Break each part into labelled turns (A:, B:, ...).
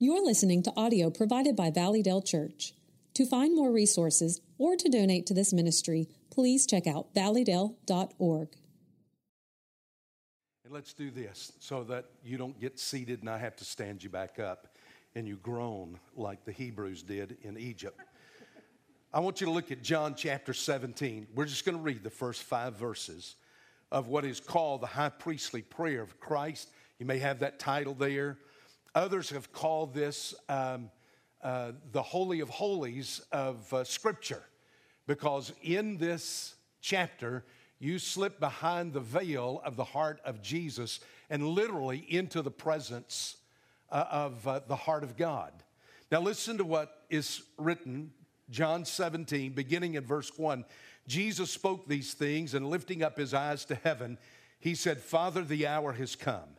A: You're listening to audio provided by Valleydale Church. To find more resources or to donate to this ministry, please check out valleydale.org.
B: And let's do this so that you don't get seated and I have to stand you back up and you groan like the Hebrews did in Egypt. I want you to look at John chapter 17. We're just going to read the first five verses of what is called the high priestly prayer of Christ. You may have that title there. Others have called this um, uh, the Holy of Holies of uh, Scripture because in this chapter, you slip behind the veil of the heart of Jesus and literally into the presence uh, of uh, the heart of God. Now, listen to what is written, John 17, beginning in verse 1. Jesus spoke these things, and lifting up his eyes to heaven, he said, Father, the hour has come.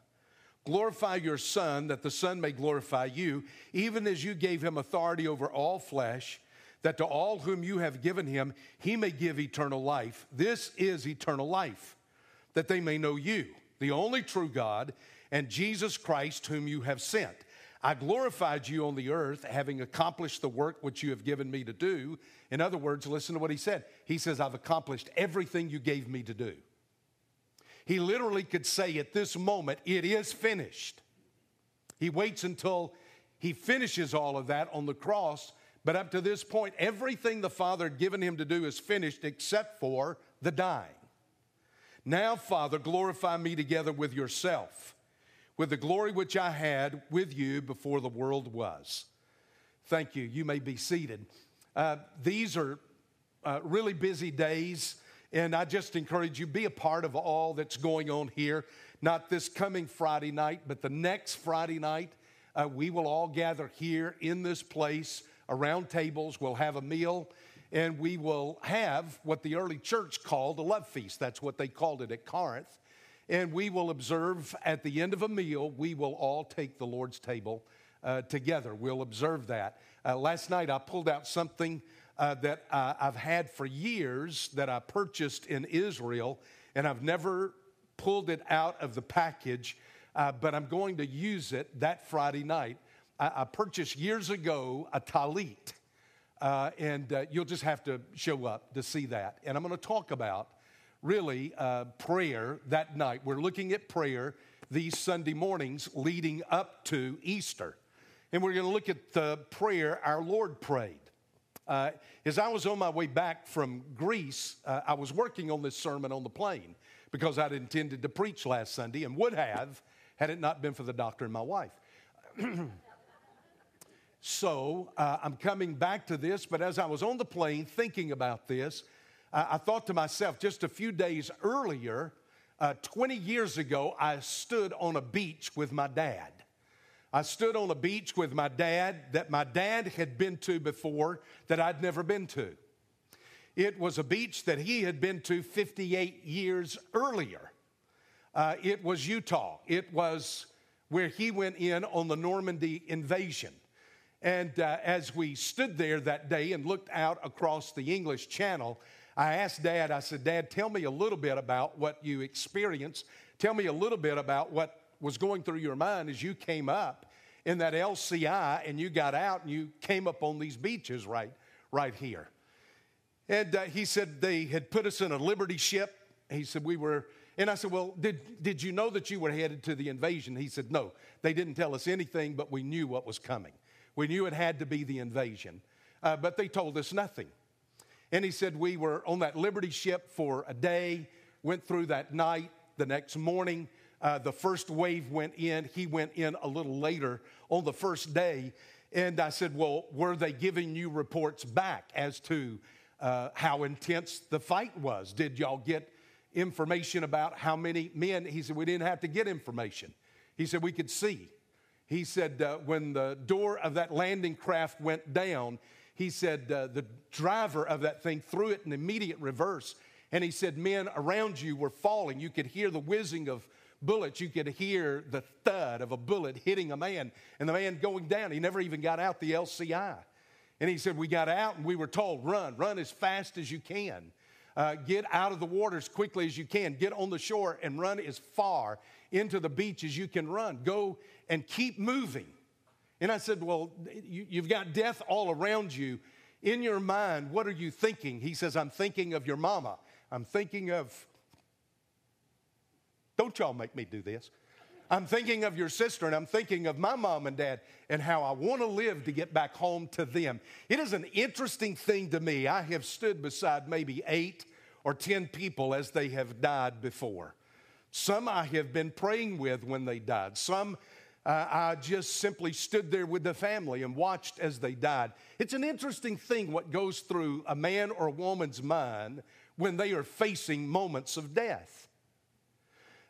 B: Glorify your Son, that the Son may glorify you, even as you gave him authority over all flesh, that to all whom you have given him, he may give eternal life. This is eternal life, that they may know you, the only true God, and Jesus Christ, whom you have sent. I glorified you on the earth, having accomplished the work which you have given me to do. In other words, listen to what he said. He says, I've accomplished everything you gave me to do. He literally could say at this moment, It is finished. He waits until he finishes all of that on the cross. But up to this point, everything the Father had given him to do is finished except for the dying. Now, Father, glorify me together with yourself, with the glory which I had with you before the world was. Thank you. You may be seated. Uh, these are uh, really busy days. And I just encourage you, be a part of all that's going on here. Not this coming Friday night, but the next Friday night. Uh, we will all gather here in this place around tables. We'll have a meal and we will have what the early church called a love feast. That's what they called it at Corinth. And we will observe at the end of a meal, we will all take the Lord's table uh, together. We'll observe that. Uh, last night I pulled out something uh, that uh, I've had for years that I purchased in Israel, and I've never pulled it out of the package, uh, but I'm going to use it that Friday night. I, I purchased years ago a talit, uh, and uh, you'll just have to show up to see that. And I'm going to talk about really uh, prayer that night. We're looking at prayer these Sunday mornings leading up to Easter. And we're going to look at the prayer our Lord prayed. Uh, as I was on my way back from Greece, uh, I was working on this sermon on the plane because I'd intended to preach last Sunday and would have had it not been for the doctor and my wife. so uh, I'm coming back to this, but as I was on the plane thinking about this, I thought to myself just a few days earlier, uh, 20 years ago, I stood on a beach with my dad. I stood on a beach with my dad that my dad had been to before that I'd never been to. It was a beach that he had been to 58 years earlier. Uh, it was Utah. It was where he went in on the Normandy invasion. And uh, as we stood there that day and looked out across the English Channel, I asked Dad, I said, Dad, tell me a little bit about what you experienced. Tell me a little bit about what was going through your mind as you came up in that LCI and you got out and you came up on these beaches right, right here. And uh, he said they had put us in a Liberty ship. He said we were, and I said, Well, did, did you know that you were headed to the invasion? He said, No, they didn't tell us anything, but we knew what was coming. We knew it had to be the invasion, uh, but they told us nothing. And he said, We were on that Liberty ship for a day, went through that night. The next morning, uh, the first wave went in. He went in a little later on the first day. And I said, Well, were they giving you reports back as to uh, how intense the fight was? Did y'all get information about how many men? He said, We didn't have to get information. He said, We could see. He said, uh, When the door of that landing craft went down, he said, uh, The driver of that thing threw it in immediate reverse. And he said, Men around you were falling. You could hear the whizzing of bullets, you could hear the thud of a bullet hitting a man and the man going down. He never even got out the LCI. And he said, We got out and we were told, run, run as fast as you can. Uh, get out of the water as quickly as you can. Get on the shore and run as far into the beach as you can run. Go and keep moving. And I said, Well, you, you've got death all around you. In your mind, what are you thinking? He says, I'm thinking of your mama. I'm thinking of, don't y'all make me do this. I'm thinking of your sister and I'm thinking of my mom and dad and how I want to live to get back home to them. It is an interesting thing to me. I have stood beside maybe eight or 10 people as they have died before. Some I have been praying with when they died. Some uh, I just simply stood there with the family and watched as they died. It's an interesting thing what goes through a man or a woman's mind when they are facing moments of death.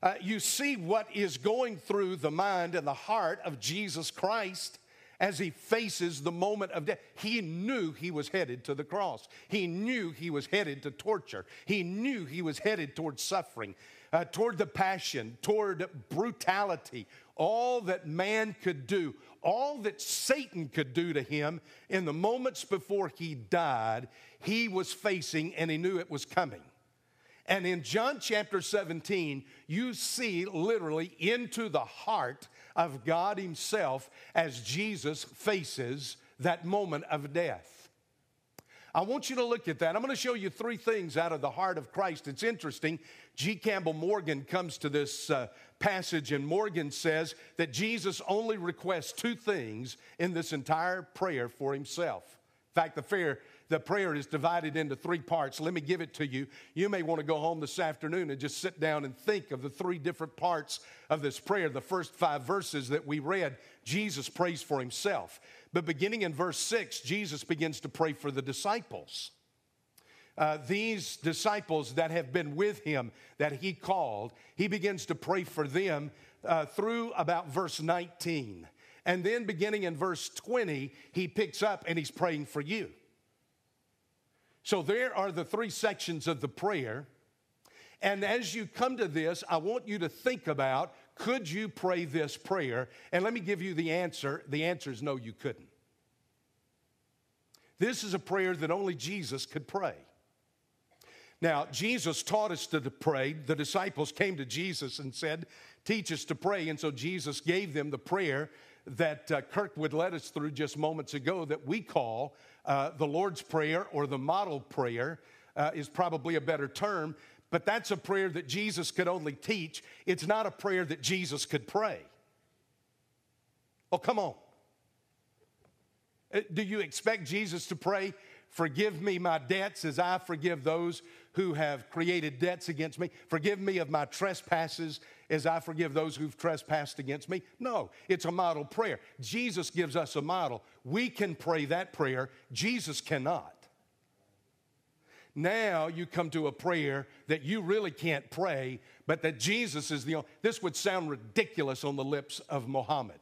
B: Uh, you see what is going through the mind and the heart of Jesus Christ as he faces the moment of death. He knew he was headed to the cross. He knew he was headed to torture. He knew he was headed toward suffering, uh, toward the passion, toward brutality, all that man could do, all that Satan could do to him in the moments before he died, he was facing and he knew it was coming. And in John chapter 17, you see literally into the heart of God Himself as Jesus faces that moment of death. I want you to look at that. I'm going to show you three things out of the heart of Christ. It's interesting. G. Campbell Morgan comes to this uh, passage, and Morgan says that Jesus only requests two things in this entire prayer for himself. In fact, the prayer the prayer is divided into three parts. Let me give it to you. You may want to go home this afternoon and just sit down and think of the three different parts of this prayer. The first five verses that we read, Jesus prays for himself. But beginning in verse six, Jesus begins to pray for the disciples. Uh, these disciples that have been with him that he called, he begins to pray for them uh, through about verse 19. And then beginning in verse 20, he picks up and he's praying for you. So there are the three sections of the prayer. And as you come to this, I want you to think about could you pray this prayer? And let me give you the answer. The answer is no, you couldn't. This is a prayer that only Jesus could pray. Now, Jesus taught us to pray. The disciples came to Jesus and said, Teach us to pray. And so Jesus gave them the prayer that uh, Kirkwood led us through just moments ago that we call uh, the Lord's Prayer or the model prayer, uh, is probably a better term, but that's a prayer that Jesus could only teach. It's not a prayer that Jesus could pray. Oh, come on. Uh, do you expect Jesus to pray, Forgive me my debts as I forgive those who have created debts against me? Forgive me of my trespasses as I forgive those who've trespassed against me? No, it's a model prayer. Jesus gives us a model. We can pray that prayer, Jesus cannot. Now you come to a prayer that you really can't pray, but that Jesus is the only. This would sound ridiculous on the lips of Muhammad.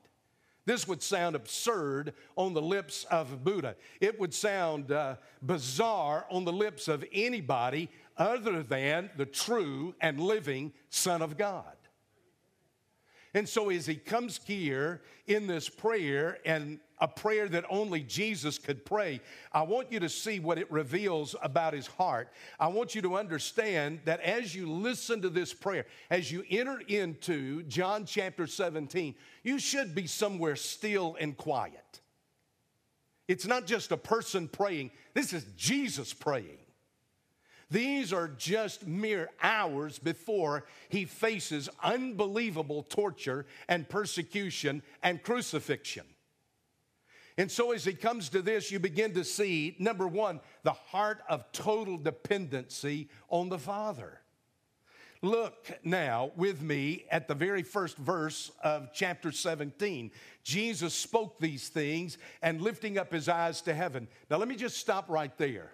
B: This would sound absurd on the lips of Buddha. It would sound uh, bizarre on the lips of anybody other than the true and living Son of God. And so, as he comes here in this prayer, and a prayer that only Jesus could pray, I want you to see what it reveals about his heart. I want you to understand that as you listen to this prayer, as you enter into John chapter 17, you should be somewhere still and quiet. It's not just a person praying, this is Jesus praying. These are just mere hours before he faces unbelievable torture and persecution and crucifixion. And so, as he comes to this, you begin to see number one, the heart of total dependency on the Father. Look now with me at the very first verse of chapter 17. Jesus spoke these things and lifting up his eyes to heaven. Now, let me just stop right there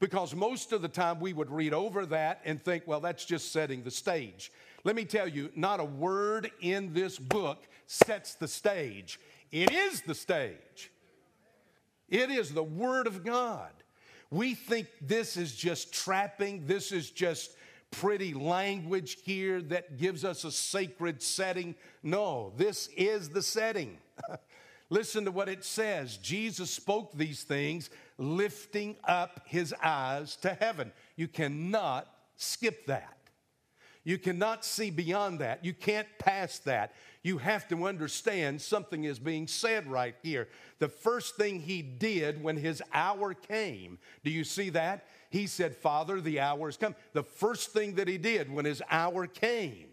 B: because most of the time we would read over that and think, well, that's just setting the stage. Let me tell you, not a word in this book sets the stage, it is the stage. It is the Word of God. We think this is just trapping, this is just pretty language here that gives us a sacred setting. No, this is the setting. Listen to what it says. Jesus spoke these things, lifting up his eyes to heaven. You cannot skip that. You cannot see beyond that. You can't pass that. You have to understand something is being said right here. The first thing he did when his hour came, do you see that? He said, Father, the hour has come. The first thing that he did when his hour came.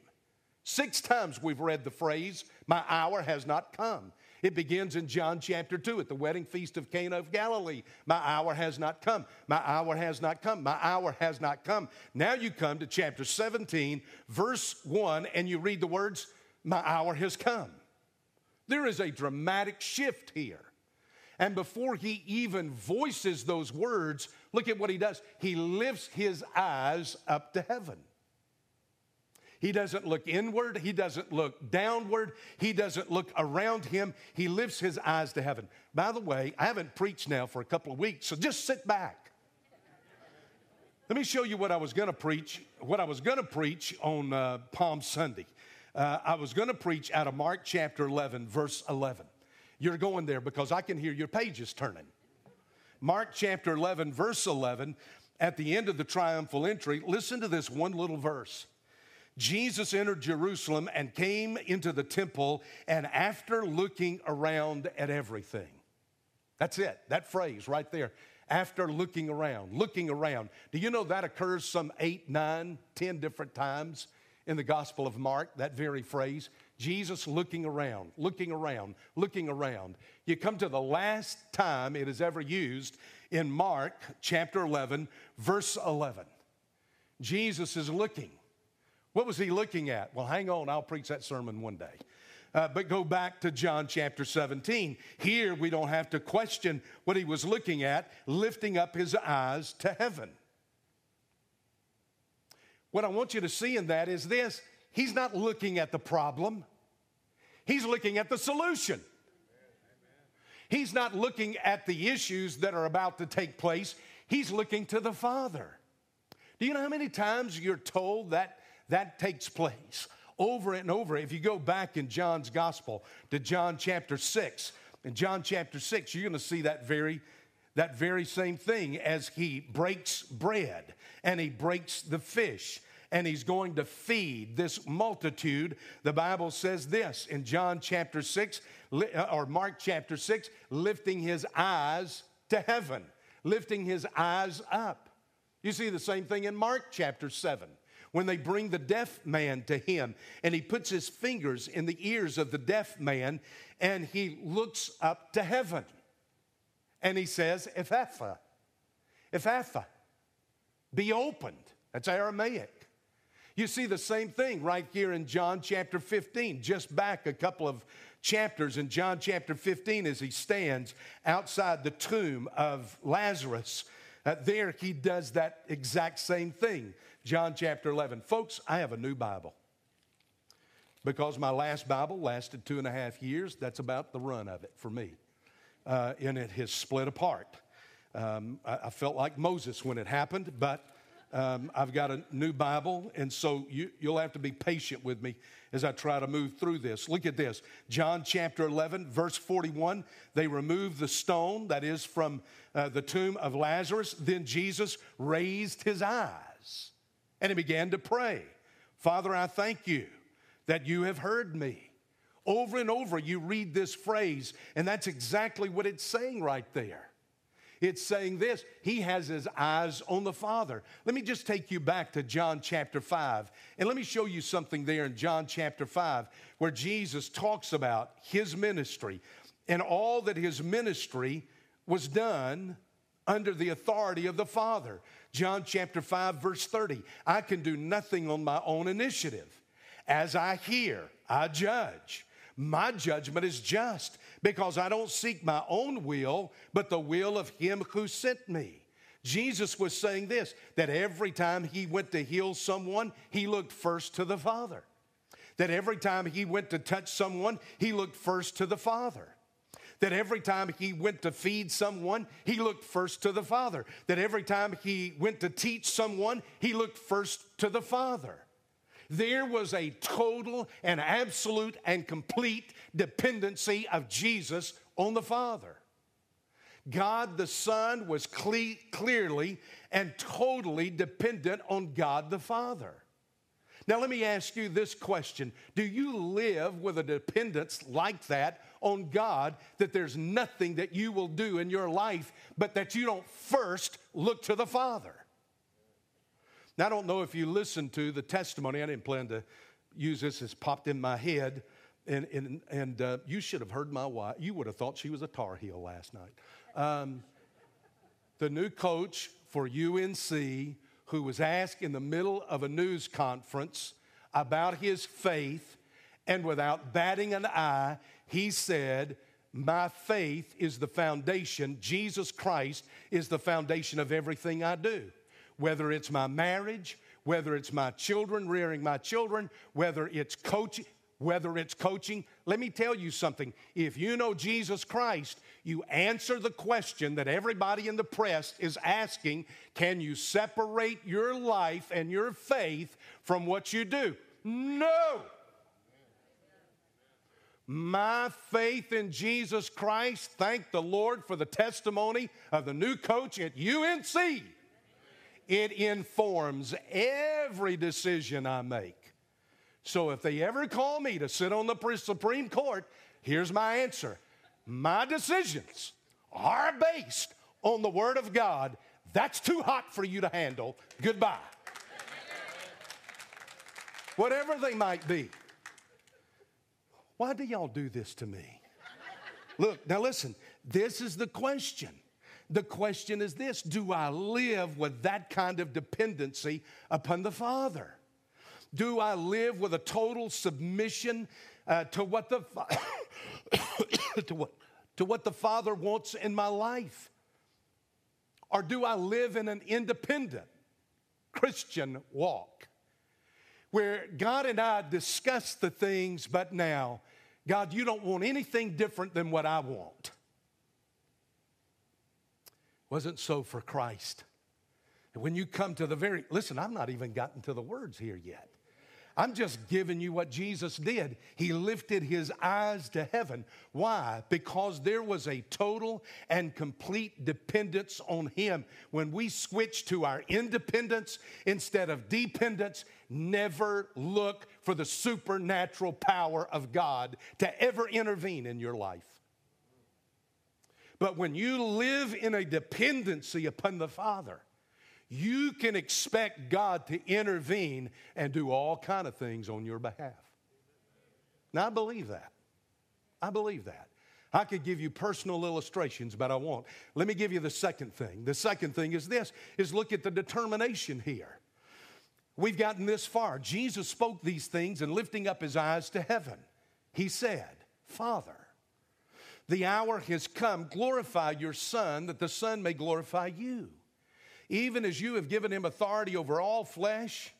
B: Six times we've read the phrase, My hour has not come. It begins in John chapter 2 at the wedding feast of Cana of Galilee. My hour has not come. My hour has not come. My hour has not come. Now you come to chapter 17, verse 1, and you read the words, My hour has come. There is a dramatic shift here. And before he even voices those words, look at what he does. He lifts his eyes up to heaven. He doesn't look inward. He doesn't look downward. He doesn't look around him. He lifts his eyes to heaven. By the way, I haven't preached now for a couple of weeks, so just sit back. Let me show you what I was going to preach. What I was going to preach on uh, Palm Sunday. Uh, I was going to preach out of Mark chapter 11, verse 11. You're going there because I can hear your pages turning. Mark chapter 11, verse 11, at the end of the triumphal entry, listen to this one little verse. Jesus entered Jerusalem and came into the temple, and after looking around at everything, that's it, that phrase right there. After looking around, looking around. Do you know that occurs some eight, nine, ten different times in the Gospel of Mark, that very phrase? Jesus looking around, looking around, looking around. You come to the last time it is ever used in Mark chapter 11, verse 11. Jesus is looking. What was he looking at? Well, hang on, I'll preach that sermon one day. Uh, but go back to John chapter 17. Here we don't have to question what he was looking at, lifting up his eyes to heaven. What I want you to see in that is this he's not looking at the problem, he's looking at the solution. He's not looking at the issues that are about to take place, he's looking to the Father. Do you know how many times you're told that that takes place over and over. If you go back in John's gospel to John chapter 6, in John chapter 6, you're going to see that very that very same thing as he breaks bread and he breaks the fish and he's going to feed this multitude. The Bible says this in John chapter 6 uh, or Mark chapter 6 lifting his eyes to heaven, lifting his eyes up. You see the same thing in Mark chapter 7 when they bring the deaf man to him and he puts his fingers in the ears of the deaf man and he looks up to heaven and he says, Ephphatha, Ephphatha, be opened. That's Aramaic. You see the same thing right here in John chapter 15, just back a couple of chapters in John chapter 15 as he stands outside the tomb of Lazarus. Uh, there he does that exact same thing. John chapter 11. Folks, I have a new Bible. Because my last Bible lasted two and a half years, that's about the run of it for me. Uh, and it has split apart. Um, I, I, felt like Moses when it happened, but um, I've got a new Bible, and so you, you'll have to be patient with me as I try to move through this. Look at this John chapter 11, verse 41. They removed the stone, that is from uh, the tomb of Lazarus. Then Jesus raised his eyes and he began to pray Father, I thank you that you have heard me. Over and over, you read this phrase, and that's exactly what it's saying right there. It's saying this He has His eyes on the Father. Let me just take you back to John chapter 5, and let me show you something there in John chapter 5 where Jesus talks about His ministry and all that His ministry was done under the authority of the Father. John chapter 5, verse 30. I can do nothing on my own initiative. As I hear, I judge. My judgment is just because I don't seek my own will, but the will of Him who sent me. Jesus was saying this that every time He went to heal someone, He looked first to the Father. That every time He went to touch someone, He looked first to the Father that every time he went to feed someone, he looked first to the Father. That every time he went to teach someone, he looked first to the Father. There was a total and absolute and complete dependency of Jesus on the Father. God the Son was cle- clearly and totally dependent on God the Father. Now, let me ask you this question Do you live with a dependence like that on God that there's nothing that you will do in your life but that you don't first look to the Father? Now, I don't know if you listened to the testimony. I didn't plan to use this, it's popped in my head. And, and, and uh, you should have heard my wife. You would have thought she was a Tar Heel last night. Um, the new coach for UNC who was asked in the middle of a news conference about his faith, and without batting an eye, he said, My faith is the foundation. Jesus Christ is the foundation of everything I do. Whether it's my marriage, whether it's my children, rearing my children, whether it's coaching, whether it's coaching. Let me tell you something. If you know Jesus Christ, you answer the question that everybody in the press is asking Can you separate your life and your faith from what you do? No. My faith in Jesus Christ, thank the Lord for the testimony of the new coach at UNC. It informs every decision I make. So if they ever call me to sit on the Supreme Court, here's my answer my decisions are based on the Word of God. That's too hot for you to handle. Goodbye. Whatever they might be. Why do y'all do this to me? Look, now listen, this is the question. The question is this Do I live with that kind of dependency upon the Father? Do I live with a total submission uh, to what the to what to what the Father wants in my life? Or do I live in an independent Christian walk where God and I discuss the things, but now, God, you don't want anything different than what I want? Wasn't so for Christ. And when you come to the very, listen, I've not even gotten to the words here yet. I'm just giving you what Jesus did. He lifted his eyes to heaven. Why? Because there was a total and complete dependence on him. When we switch to our independence instead of dependence, never look for the supernatural power of God to ever intervene in your life. But when you live in a dependency upon the Father, you can expect God to intervene and do all kind of things on your behalf. Now I believe that. I believe that. I could give you personal illustrations, but I won't. Let me give you the second thing. The second thing is this is look at the determination here. We've gotten this far. Jesus spoke these things and lifting up his eyes to heaven, he said, Father, the hour has come. Glorify your Son, that the Son may glorify you even as you have given him authority over all flesh,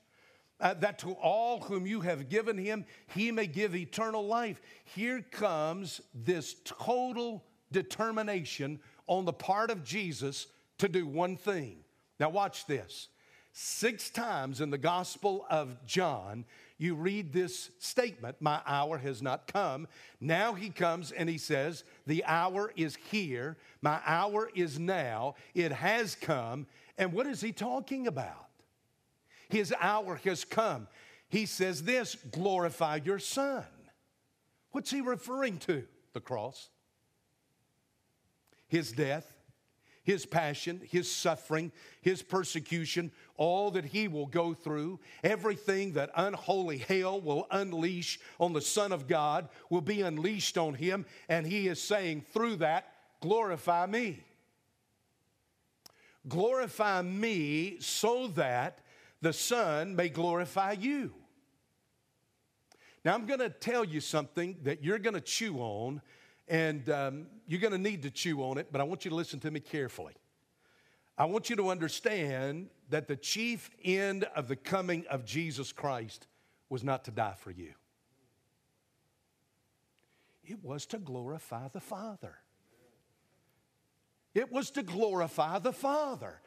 B: uh, that to all whom you have given him, he may give eternal life. Here comes this total determination on the part of Jesus to do one thing. Now, watch this. Six times in the Gospel of John, you read this statement, My hour has not come. Now he comes and he says, The hour is here. My hour is now. It has come. And what is he talking about? His hour has come. He says this glorify your son. What's he referring to? The cross. His death, his passion, his suffering, his persecution, all that he will go through, everything that unholy hell will unleash on the Son of God will be unleashed on him. And he is saying, through that, glorify me. Glorify me so that the Son may glorify you. Now, I'm going to tell you something that you're going to chew on, and um, you're going to need to chew on it, but I want you to listen to me carefully. I want you to understand that the chief end of the coming of Jesus Christ was not to die for you, it was to glorify the Father. It was to glorify the Father.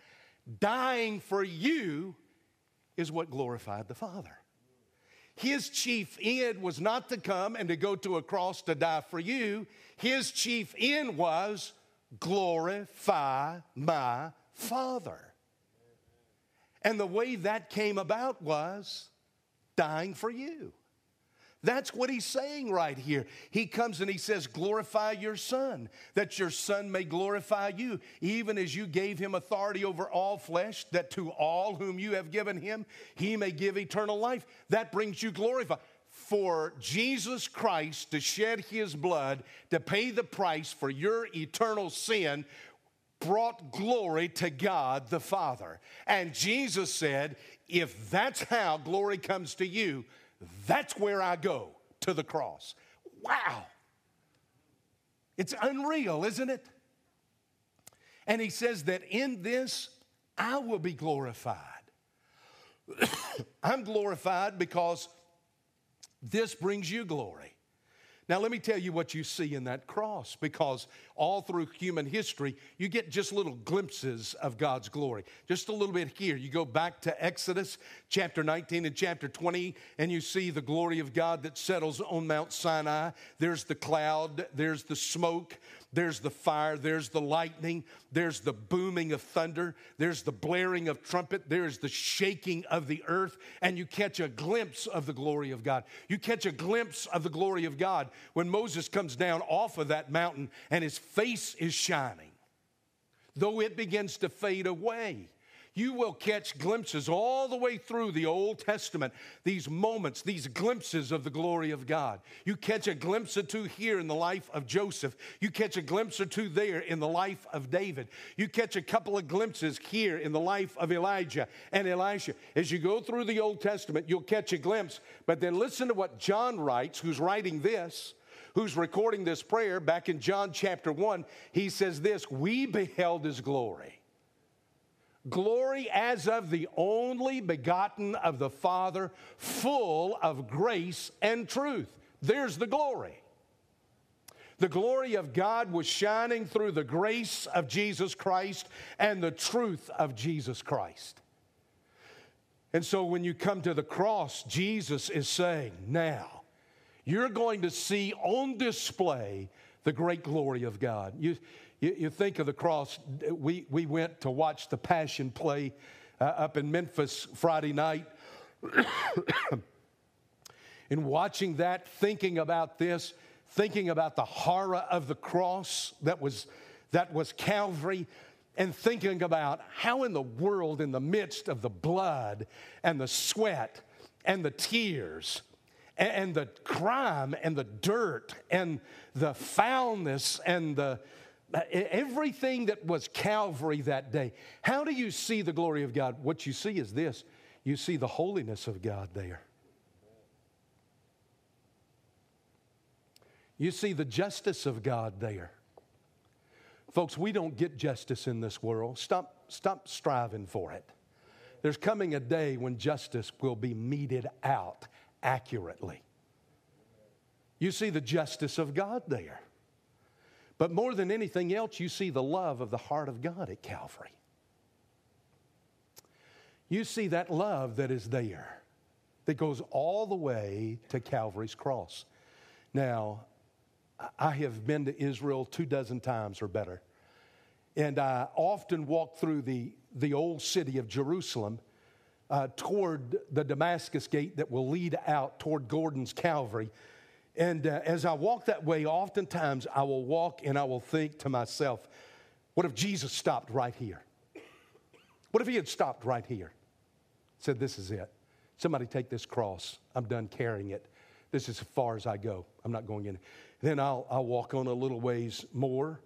B: Dying for you is what glorified the Father. His chief end was not to come and to go to a cross to die for you. His chief end was glorify my Father. And the way that came about was dying for you. That's what he's saying right here. He comes and he says, Glorify your son, that your son may glorify you, even as you gave him authority over all flesh, that to all whom you have given him, he may give eternal life. That brings you glorify. For Jesus Christ to shed his blood to pay the price for your eternal sin brought glory to God the Father. And Jesus said, If that's how glory comes to you, that's where I go to the cross. Wow. It's unreal, isn't it? And he says that in this I will be glorified. I'm glorified because this brings you glory. Now, let me tell you what you see in that cross because all through human history, you get just little glimpses of God's glory. Just a little bit here. You go back to Exodus chapter 19 and chapter 20, and you see the glory of God that settles on Mount Sinai. There's the cloud, there's the smoke, there's the fire, there's the lightning, there's the booming of thunder, there's the blaring of trumpet, there's the shaking of the earth, and you catch a glimpse of the glory of God. You catch a glimpse of the glory of God when Moses comes down off of that mountain and his face is shining, though it begins to fade away you will catch glimpses all the way through the Old Testament, these moments, these glimpses of the glory of God. You catch a glimpse or two here in the life of Joseph. You catch a glimpse or two there in the life of David. You catch a couple of glimpses here in the life of Elijah and Elisha. As you go through the Old Testament, you'll catch a glimpse. But then listen to what John writes, who's writing this who's recording this prayer back in John chapter 1, he says this We beheld his glory glory as of the only begotten of the Father, full of grace and truth. There's the glory. The glory of God was shining through the grace of Jesus Christ and the truth of Jesus Christ. And so when you come to the cross, Jesus is saying, Now, you're going to see on display the great glory of God. You, you, you think of the cross. We, we went to watch the Passion play uh, up in Memphis Friday night. in watching that, thinking about this, thinking about the horror of the cross that was, that was Calvary, and thinking about how in the world, in the midst of the blood and the sweat and the tears, and the crime and the dirt and the foulness and the Uh, everything that was Calvary that day. How do you see the glory of God? What you see is this you see the holiness of God there. You see the justice of God there. Folks, we don't get justice in this world. Stop, stop striving for it. There's coming a day when justice will be meted out accurately. You see the justice of God there. But more than anything else, you see the love of the heart of God at Calvary. You see that love that is there, that goes all the way to Calvary's cross. Now, I have been to Israel two dozen times or better. And I often walk through the, the old city of Jerusalem uh, toward the Damascus gate that will lead out toward Gordon's Calvary. And uh, as I walk that way, oftentimes I will walk and I will think to myself, what if Jesus stopped right here? What if he had stopped right here? Said, This is it. Somebody take this cross. I'm done carrying it. This is as far as I go. I'm not going in. Then I'll, I'll walk on a little ways more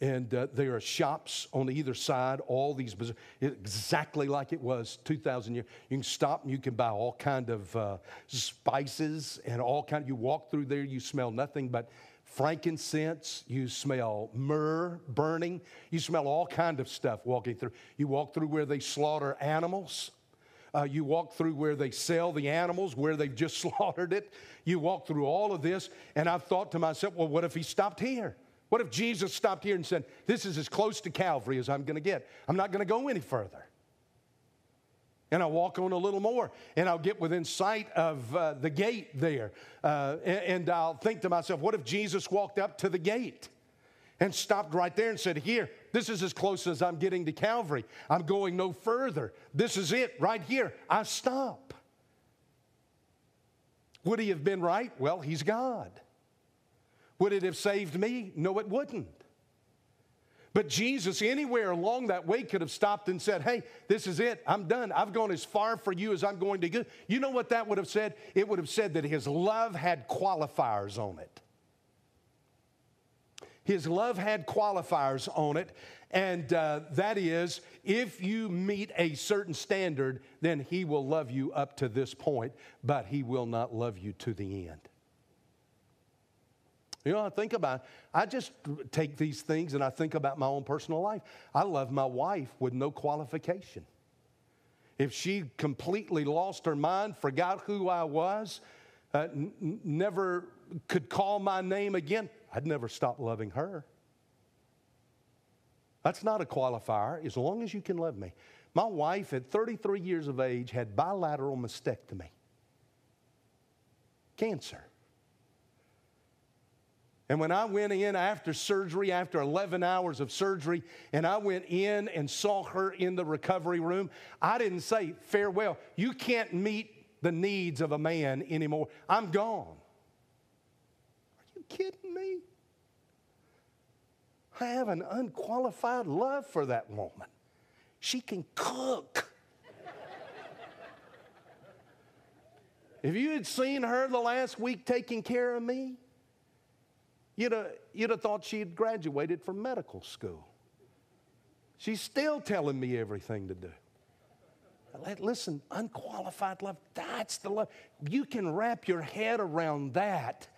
B: and uh, there are shops on either side all these exactly like it was 2000 years you can stop and you can buy all kind of uh, spices and all kind you walk through there you smell nothing but frankincense you smell myrrh burning you smell all kind of stuff walking through you walk through where they slaughter animals uh, you walk through where they sell the animals, where they've just slaughtered it. You walk through all of this, and I've thought to myself, well, what if he stopped here? What if Jesus stopped here and said, This is as close to Calvary as I'm going to get? I'm not going to go any further. And I'll walk on a little more and I'll get within sight of uh, the gate there. Uh, and, and I'll think to myself, what if Jesus walked up to the gate and stopped right there and said, Here, this is as close as I'm getting to Calvary. I'm going no further. This is it right here. I stop. Would he have been right? Well, he's God. Would it have saved me? No, it wouldn't. But Jesus, anywhere along that way, could have stopped and said, Hey, this is it. I'm done. I've gone as far for you as I'm going to go. You know what that would have said? It would have said that his love had qualifiers on it. His love had qualifiers on it, and uh, that is if you meet a certain standard, then he will love you up to this point, but he will not love you to the end. You know, I think about, I just take these things and I think about my own personal life. I love my wife with no qualification. If she completely lost her mind, forgot who I was, uh, n- never could call my name again, I'd never stop loving her. That's not a qualifier, as long as you can love me. My wife, at 33 years of age, had bilateral mastectomy, cancer. And when I went in after surgery, after 11 hours of surgery, and I went in and saw her in the recovery room, I didn't say, Farewell, you can't meet the needs of a man anymore. I'm gone. Are you kidding me? I have an unqualified love for that woman. She can cook. if you had seen her the last week taking care of me, You'd have, you'd have thought she had graduated from medical school. She's still telling me everything to do. Listen, unqualified love, that's the love. You can wrap your head around that,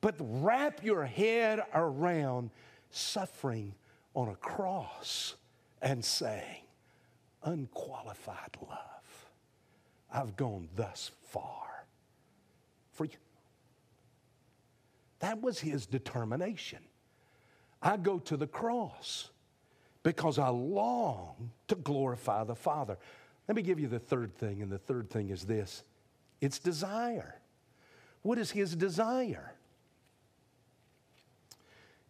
B: but wrap your head around suffering on a cross and saying, unqualified love, I've gone thus far for you. That was his determination. I go to the cross because I long to glorify the Father. Let me give you the third thing, and the third thing is this it's desire. What is his desire?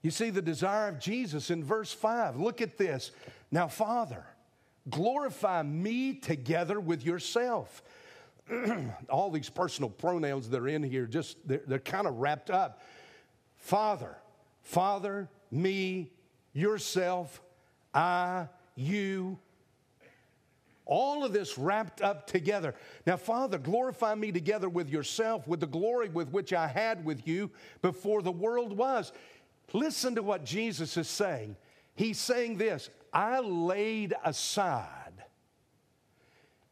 B: You see the desire of Jesus in verse 5. Look at this. Now, Father, glorify me together with yourself. All these personal pronouns that are in here, just they're, they're kind of wrapped up. Father, Father, me, yourself, I, you, all of this wrapped up together. Now, Father, glorify me together with yourself, with the glory with which I had with you before the world was. Listen to what Jesus is saying. He's saying this I laid aside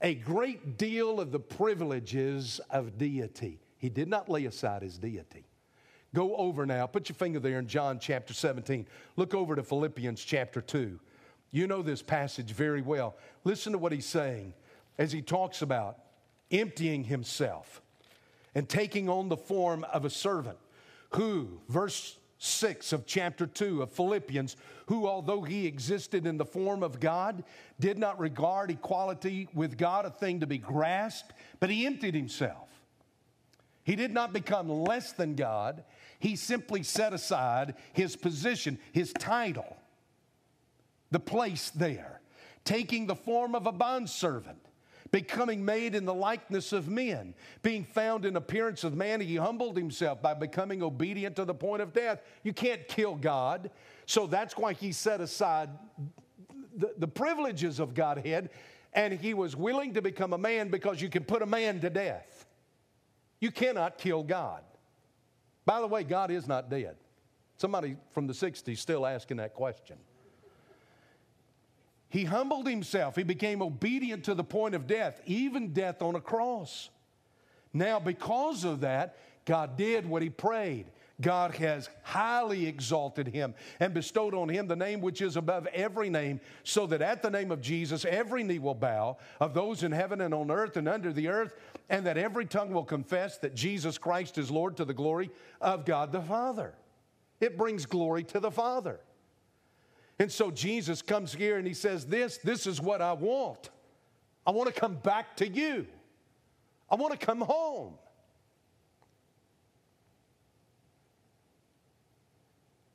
B: a great deal of the privileges of deity. He did not lay aside his deity. Go over now. Put your finger there in John chapter 17. Look over to Philippians chapter 2. You know this passage very well. Listen to what he's saying as he talks about emptying himself and taking on the form of a servant who, verse 6 of chapter 2 of Philippians, who, although he existed in the form of God, did not regard equality with God a thing to be grasped, but he emptied himself. He did not become less than God. He simply set aside his position, his title, the place there, taking the form of a bondservant, becoming made in the likeness of men, being found in appearance of man, he humbled himself by becoming obedient to the point of death. You can't kill God. So that's why he set aside the, the privileges of Godhead and he was willing to become a man because you can put a man to death. You cannot kill God. By the way, God is not dead. Somebody from the 60s still asking that question. He humbled himself. He became obedient to the point of death, even death on a cross. Now, because of that, God did what he prayed. God has highly exalted him and bestowed on him the name which is above every name, so that at the name of Jesus every knee will bow of those in heaven and on earth and under the earth, and that every tongue will confess that Jesus Christ is Lord to the glory of God the Father. It brings glory to the Father. And so Jesus comes here and he says, This, this is what I want. I want to come back to you. I want to come home.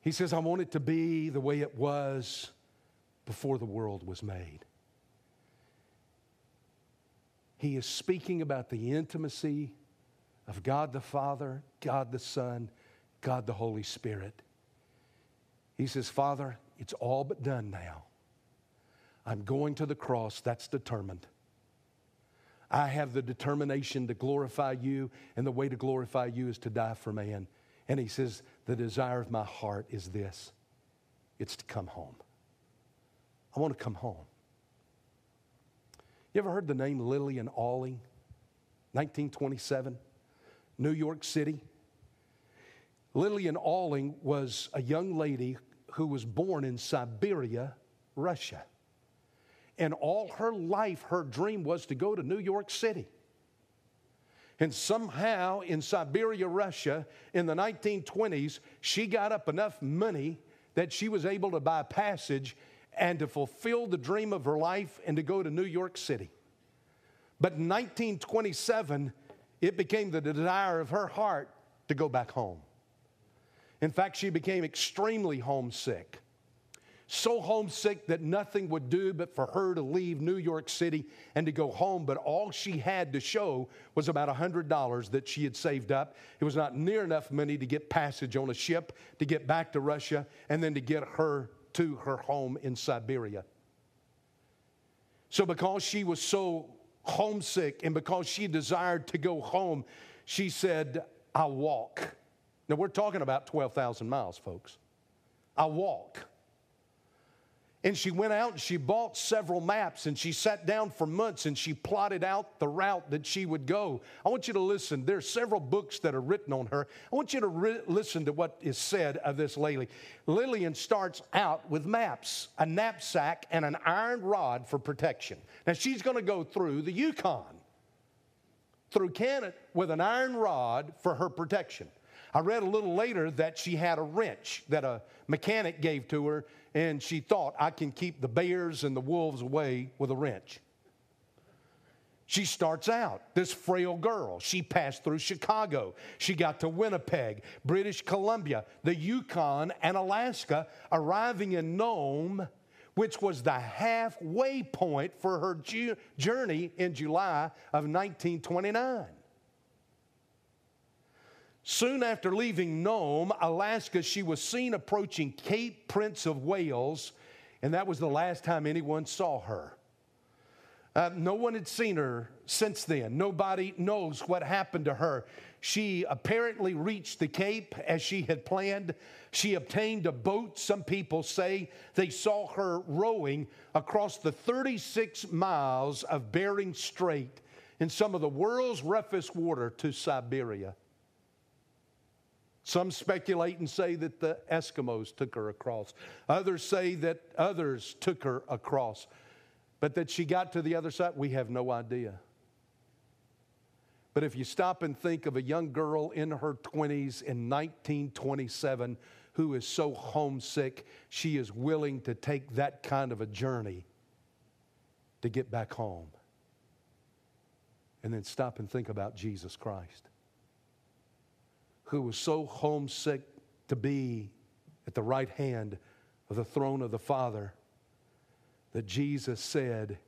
B: He says, I want it to be the way it was before the world was made. He is speaking about the intimacy of God the Father, God the Son, God the Holy Spirit. He says, Father, it's all but done now. I'm going to the cross. That's determined. I have the determination to glorify you, and the way to glorify you is to die for man. And he says, The desire of my heart is this it's to come home. I want to come home. You ever heard the name Lillian Alling? 1927, New York City. Lillian Alling was a young lady who was born in Siberia, Russia. And all her life, her dream was to go to New York City. And somehow in Siberia, Russia, in the 1920s, she got up enough money that she was able to buy passage and to fulfill the dream of her life and to go to New York City. But in 1927, it became the desire of her heart to go back home. In fact, she became extremely homesick. So homesick that nothing would do but for her to leave New York City and to go home. But all she had to show was about $100 that she had saved up. It was not near enough money to get passage on a ship, to get back to Russia, and then to get her to her home in Siberia. So, because she was so homesick and because she desired to go home, she said, I'll walk. Now, we're talking about 12,000 miles, folks. I'll walk. And she went out and she bought several maps and she sat down for months and she plotted out the route that she would go. I want you to listen. There are several books that are written on her. I want you to re- listen to what is said of this lady. Lillian starts out with maps, a knapsack, and an iron rod for protection. Now she's going to go through the Yukon, through Canada, with an iron rod for her protection. I read a little later that she had a wrench that a mechanic gave to her and she thought, I can keep the bears and the wolves away with a wrench. She starts out, this frail girl. She passed through Chicago. She got to Winnipeg, British Columbia, the Yukon, and Alaska, arriving in Nome, which was the halfway point for her journey in July of 1929. Soon after leaving Nome, Alaska, she was seen approaching Cape Prince of Wales, and that was the last time anyone saw her. Uh, no one had seen her since then. Nobody knows what happened to her. She apparently reached the Cape as she had planned. She obtained a boat. Some people say they saw her rowing across the 36 miles of Bering Strait in some of the world's roughest water to Siberia. Some speculate and say that the Eskimos took her across. Others say that others took her across. But that she got to the other side, we have no idea. But if you stop and think of a young girl in her 20s in 1927 who is so homesick, she is willing to take that kind of a journey to get back home. And then stop and think about Jesus Christ who was so homesick to be at the right hand of the throne of the Father that Jesus said,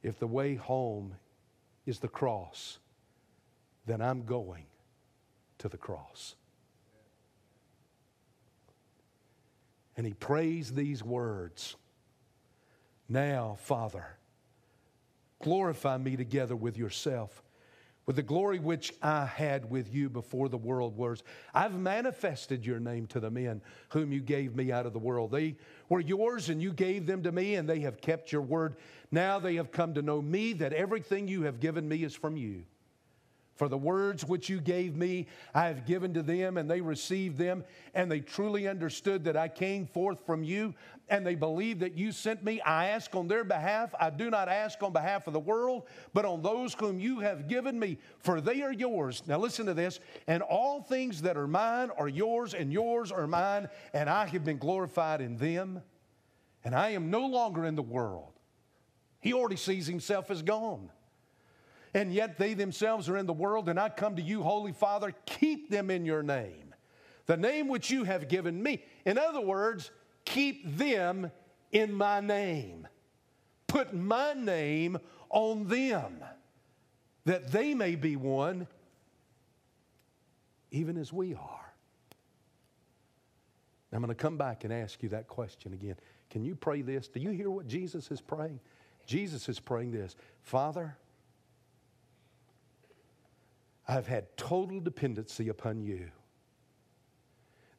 B: If the way home is the cross, then I'm going to the cross. And he prays these words Now, Father, glorify me together with yourself with the glory which I had with you before the world was. I've manifested your name to the men whom you gave me out of the world. They were yours and you gave them to me, and they have kept your word. Now they have come to know me that everything you have given me is from you. For the words which you gave me, I have given to them, and they received them, and they truly understood that I came forth from you, and they believe that you sent me. I ask on their behalf. I do not ask on behalf of the world, but on those whom you have given me, for they are yours. Now listen to this. And all things that are mine are yours, and yours are mine, and I have been glorified in them, and I am no longer in the world. He already sees himself as gone and yet they themselves are in the world, and I come to you, Holy Father, keep them in your name, the name which you have given me. In other words, keep them in my name. Put my name on them, that they may be one, even as we are. I'm going to come back and ask you that question again. Can you pray this? Do you hear what Jesus is praying? Jesus is praying this Father, I've had total dependency upon you.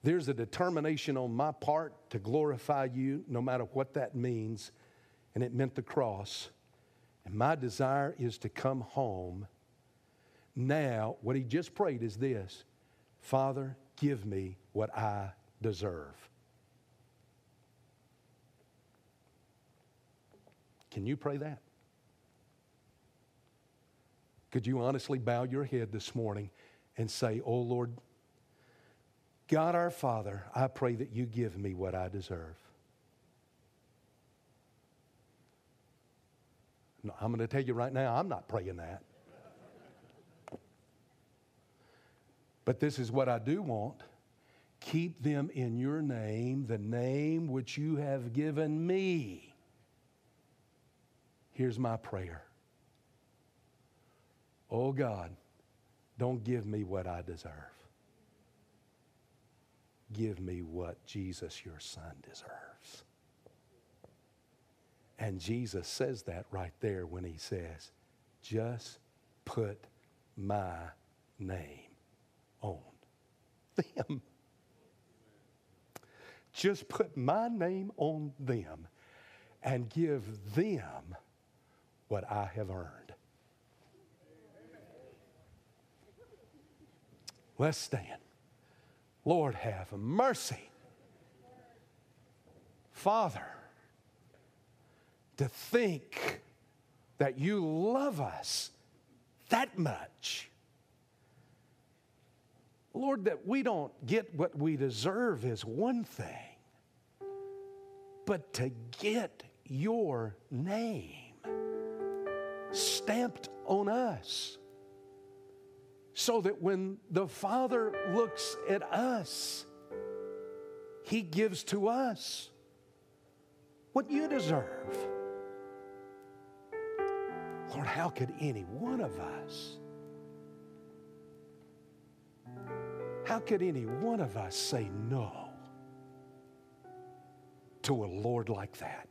B: There's a determination on my part to glorify you, no matter what that means, and it meant the cross. And my desire is to come home. Now, what he just prayed is this Father, give me what I deserve. Can you pray that? Could you honestly bow your head this morning and say, Oh Lord, God our Father, I pray that you give me what I deserve. No, I'm going to tell you right now, I'm not praying that. But this is what I do want. Keep them in your name, the name which you have given me. Here's my prayer. Oh God, don't give me what I deserve. Give me what Jesus, your son, deserves. And Jesus says that right there when he says, just put my name on them. Just put my name on them and give them what I have earned. Let's stand. Lord, have mercy. Father, to think that you love us that much. Lord, that we don't get what we deserve is one thing, but to get your name stamped on us so that when the Father looks at us, He gives to us what you deserve. Lord, how could any one of us, how could any one of us say no to a Lord like that?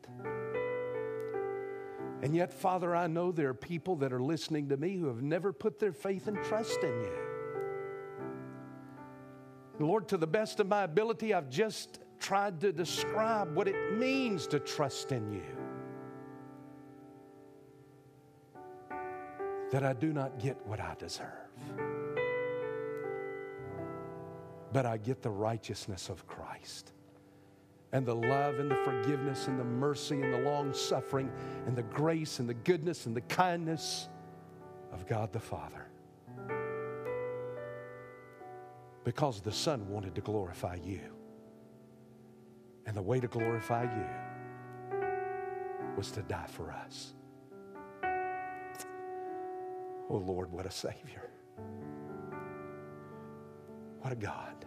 B: And yet, Father, I know there are people that are listening to me who have never put their faith and trust in you. Lord, to the best of my ability, I've just tried to describe what it means to trust in you. That I do not get what I deserve, but I get the righteousness of Christ and the love and the forgiveness and the mercy and the long suffering and the grace and the goodness and the kindness of God the Father. Because the Son wanted to glorify you. And the way to glorify you was to die for us. Oh Lord, what a Savior. What a God.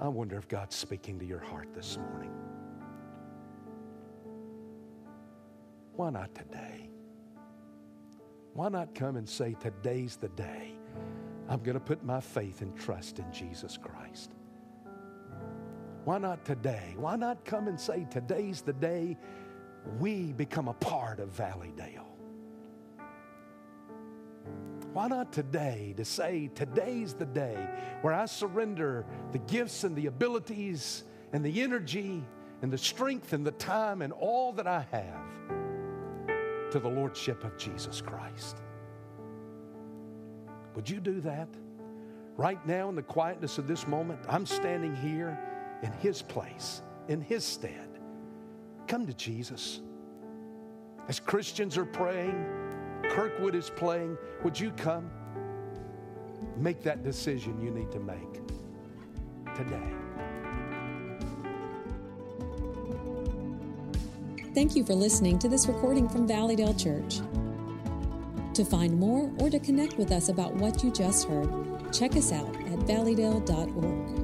B: I wonder if God's speaking to your heart this morning. Why not today? Why not come and say, Today's the day I'm going to put my faith and trust in Jesus Christ? Why not today? Why not come and say, Today's the day we become a part of Valleydale? Why not today to say, today's the day where I surrender the gifts and the abilities and the energy and the strength and the time and all that I have to the Lordship of Jesus Christ? Would you do that? Right now, in the quietness of this moment, I'm standing here in His place, in His stead. Come to Jesus. As Christians are praying, Kirkwood is playing, would you come? Make that decision you need to make today.
A: Thank you for listening to this recording from Valleydale Church. To find more or to connect with us about what you just heard, check us out at valleydale.org.